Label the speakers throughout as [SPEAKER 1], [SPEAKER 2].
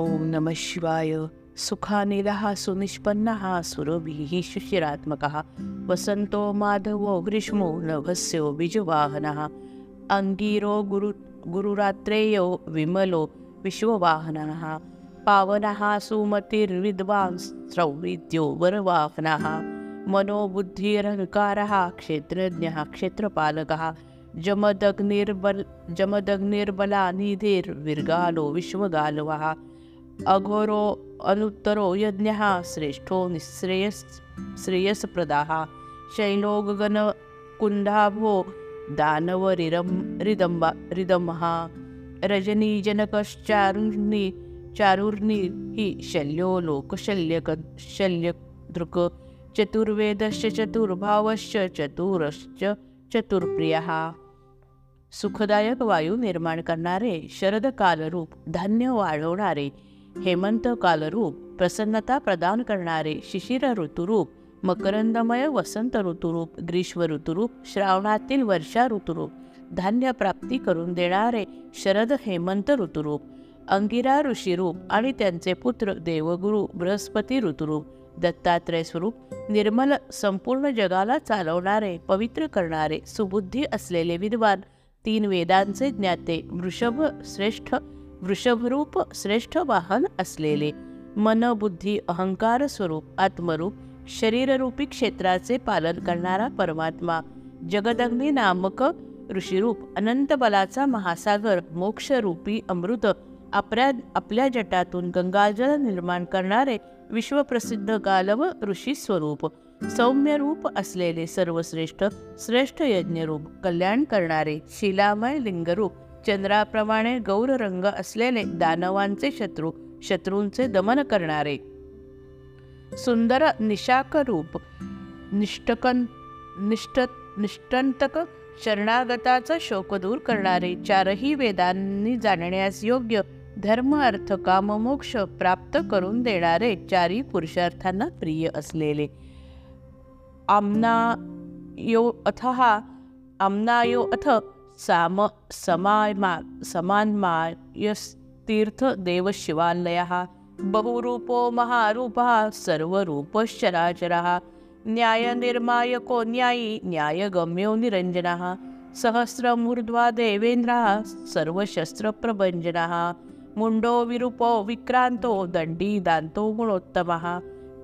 [SPEAKER 1] ओम नम शिवाय। सुखानिलः सुनिष्पन्नः सुरभिः शिशिरात्मक। वसन्तो माधवो ग्रीष्मो नभस्यो बीजवाहनः। अङ्गीरो गुरु गुरुरात्रेयो विमलो विश्ववाहन। पावनः सुमतिर्विद्वान् सौविद्यो वरवाहनः। मनोबुद्धिरहङ्कारः क्षेत्रज्ञः क्षेत्रपालकः। जमदग्निर्बल जमदग्निर्बलानिधिर्विर्गालो विश्वगालवः। अघोरो अनुत्तरो यज्ञः श्रेष्ठो निःश्रेयस् श्रेयस्प्रदाः। शैलोगगनकुण्डाभो दानवरिरं रिदम्बा रिदमः रजनीजनकश्चारुर्णि चारुर्णि हि शल्यो लोकशल्यक शल्यदृक्। चतुर्वेदश्च चतुर्भावश्च चतुरश्च चतुर्प्रियः। सुखदायक वायू निर्माण करणारे शरद कालरूप धान्य वाढवणारे हेमंत कालरूप प्रसन्नता प्रदान करणारे शिशिर ऋतुरूप मकरंदमय वसंत ऋतुरूप ग्रीष्म ऋतुरूप श्रावणातील वर्षा ऋतुरूप धान्य प्राप्ती करून देणारे शरद हेमंत ऋतुरूप अंगिरा ऋषीरूप आणि त्यांचे पुत्र देवगुरु बृहस्पती ऋतुरूप दत्तात्रय स्वरूप निर्मल संपूर्ण जगाला चालवणारे पवित्र करणारे सुबुद्धी असलेले विद्वान तीन वेदांचे ज्ञाते वृषभ श्रेष्ठ वृषभरूप श्रेष्ठ वाहन असलेले मन बुद्धी अहंकार स्वरूप आत्मरूप शरीररूपी क्षेत्राचे पालन करणारा परमात्मा जगदग्नी नामक ऋषीरूप अनंत बलाचा महासागर मोक्षरूपी अमृत आपल्या आपल्या जटातून गंगाजल निर्माण करणारे विश्वप्रसिद्ध गालव ऋषी स्वरूप सौम्य रूप असलेले सर्वश्रेष्ठ श्रेष्ठ यज्ञरूप कल्याण करणारे शिलामय लिंगरूप चंद्राप्रमाणे गौर रंग असलेले दानवांचे शत्रू शत्रूंचे दमन करणारे. सुंदर निशाक रूप निष्ठकन निष्ठ निष्ठंतक शरणागताचा शोक दूर करणारे चारही वेदांनी जाणण्यास योग्य धर्म अर्थ काम मोक्ष प्राप्त करून देणारे चारी पुरुषार्थांना प्रिय असलेले. आमना यो अथ हा आमनायो अथ साम समायमा समान्मायस्तीर्थ देवशिवालयः बहुरूपो महारूपः सर्वरूपश्चराचरः न्यायनिर्मायको न्यायी न्यायगम्यो निरञ्जनः सहस्रमूर्ध्वा देवेन्द्रः सर्वशस्त्रप्रभञ्जनः मुण्डो विरूपो विक्रान्तो दण्डीदान्तो गुणोत्तमः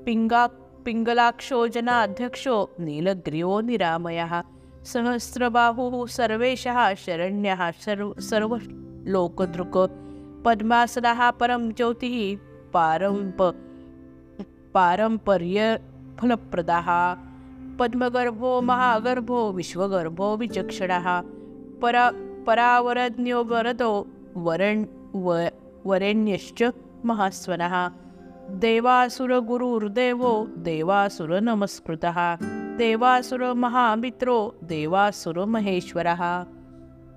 [SPEAKER 1] पिङ्गा पिङ्गलाक्षो जनाध्यक्षो नीलग्र्यो निरामयः। सहस्रबाहुः सर्वेशः शरण्यः सर्व सर्वलोकदृक् पद्मासनः परं ज्योतिः पारम्प पारम्पर्यफलप्रदः पद्मगर्भो महागर्भो विश्वगर्भो विचक्षणः। परा परावरज्ञो वरदो वरण् व वरेण्यश्च महास्वनः। देवासुरगुरुर्देवो देवासुरनमस्कृतः। देवासुर महामित्रो देवासुर महेश्वर.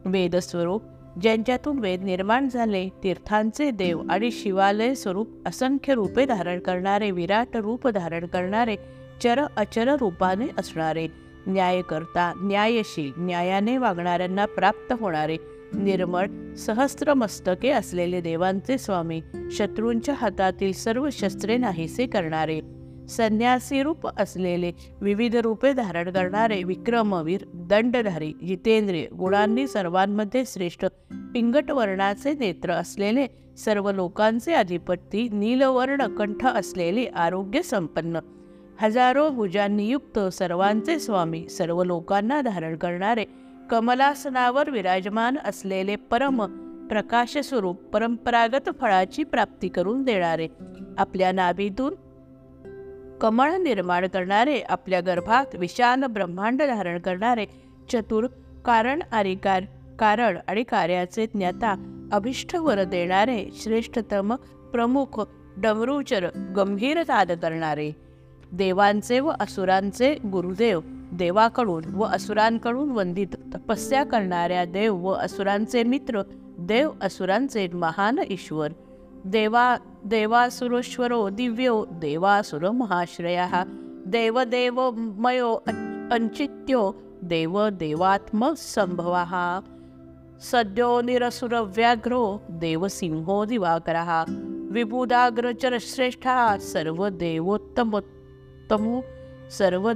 [SPEAKER 1] वेदस्वरूप ज्यांच्यातून वेद निर्माण झाले तीर्थांचे देव आणि शिवालय स्वरूप असंख्य रूपे धारण करणारे विराट रूप धारण करणारे चर अचर रूपाने असणारे न्यायकर्ता न्यायशील न्यायाने वागणाऱ्यांना प्राप्त होणारे निर्मळ सहस्त्र मस्तके असलेले देवांचे स्वामी शत्रूंच्या हातातील सर्व शस्त्रे नाहीसे करणारे संन्यासी रूप असलेले विविध रूपे धारण करणारे विक्रमवीर दंडधारी जितेंद्रिय गुणांनी सर्वांमध्ये श्रेष्ठ पिंगट वर्णाचे नेत्र असलेले सर्व लोकांचे अधिपती नीलवर्ण कंठ असलेले आरोग्य संपन्न. हजारो भुजांनी युक्त सर्वांचे स्वामी सर्व लोकांना धारण करणारे कमलासनावर विराजमान असलेले परम प्रकाश स्वरूप परंपरागत फळाची प्राप्ती करून देणारे आपल्या नाभीतून कमळ निर्माण करणारे आपल्या गर्भात विशाल ब्रह्मांड धारण करणारे चतुर कारण आणि कार कारण आणि कार्याचे ज्ञाता अभिष्ट वर देणारे श्रेष्ठतम प्रमुख डमरूचर गंभीर ताद करणारे. देवांचे व असुरांचे गुरुदेव देवाकडून व असुरांकडून वंदित तपस्या करणाऱ्या देव व असुरांचे मित्र देव असुरांचे महान ईश्वर. देवा देवासुरेश्वरो दिव्यो देवासुर महाश्रया देवदेवमयो अंचित्यो देव देवात्म सद्यो निरसुरव्याघ्रो देवसिंहो दिवाकरः। विबुधाग्रचर श्रेष्ठा सर्व देवोत्तमोत्तमो सर्व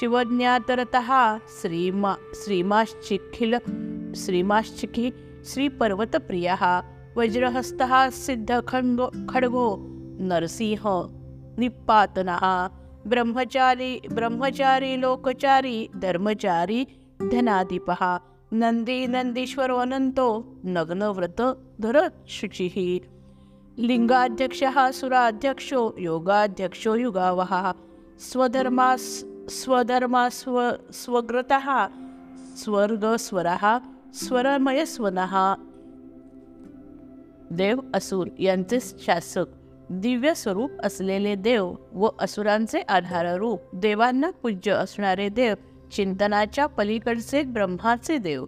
[SPEAKER 1] शिवज्ञातरतः श्रीमा श्रीमाश्चिखिल श्रीमाश्चिखि श्रीपर्वतप्रियः। वज्रहस्तः सिद्धखण्डो खड्गो नरसिंह निपातनः। ब्रह्मचारी ब्रह्मचारी लोकचारी धर्मचारी धनाधिपः। नंदी नंदीश्वरो अनंतो नग्नव्रत धरत शुचिः लिंगाध्यक्षः सुराध्यक्षो योगाध्यक्षो युगावः स्वधर्मा स्वधर्मा स्व स्वग्रतः स्वर्गस्वरः। स्वरमयस्वनः देव असुर यांचे शासक दिव्य स्वरूप असलेले देव व असुरांचे आधाररूप देवांना पूज्य असणारे देव चिंतनाच्या पलीकडचे ब्रह्माचे देव.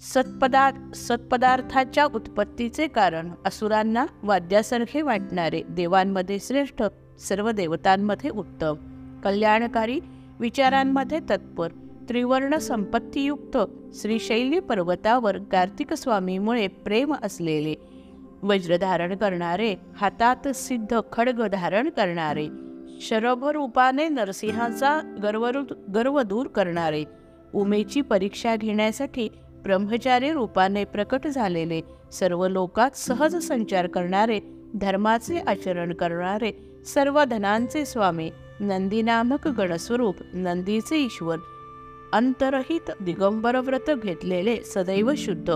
[SPEAKER 1] सत्पदार सत्पदार्थाच्या उत्पत्तीचे कारण असुरांना वाद्यासारखे वाटणारे देवांमध्ये श्रेष्ठ सर्व देवतांमध्ये उत्तम कल्याणकारी विचारांमध्ये तत्पर त्रिवर्ण संपत्तीयुक्त श्रीशैल्य पर्वतावर कार्तिक स्वामीमुळे प्रेम असलेले. वज्र धारण करणारे हातात सिद्ध खड्ग धारण करणारे. शरभ रूपाने नरसिंहाचा गर्वरू गर्व दूर करणारे. उमेची परीक्षा घेण्यासाठी ब्रह्मचारी रूपाने प्रकट झालेले. सर्व लोकात सहज संचार करणारे धर्माचे आचरण करणारे सर्व धनांचे स्वामी. नंदीनामक गणस्वरूप नंदीचे ईश्वर. अंतरहित दिगंबर व्रत घेतलेले सदैव शुद्ध.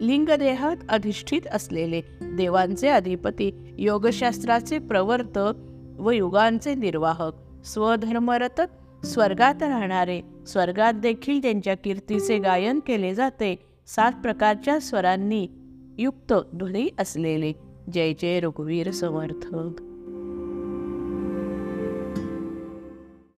[SPEAKER 1] लिंगदेहात अधिष्ठित असलेले देवांचे अधिपती योगशास्त्राचे प्रवर्तक व युगांचे निर्वाहक स्वधर्मरत स्वर्गात राहणारे स्वर्गात देखील त्यांच्या कीर्तीचे गायन केले जाते सात प्रकारच्या स्वरांनी युक्त ध्वनी असलेले. जय जय रघुवीर समर्थक.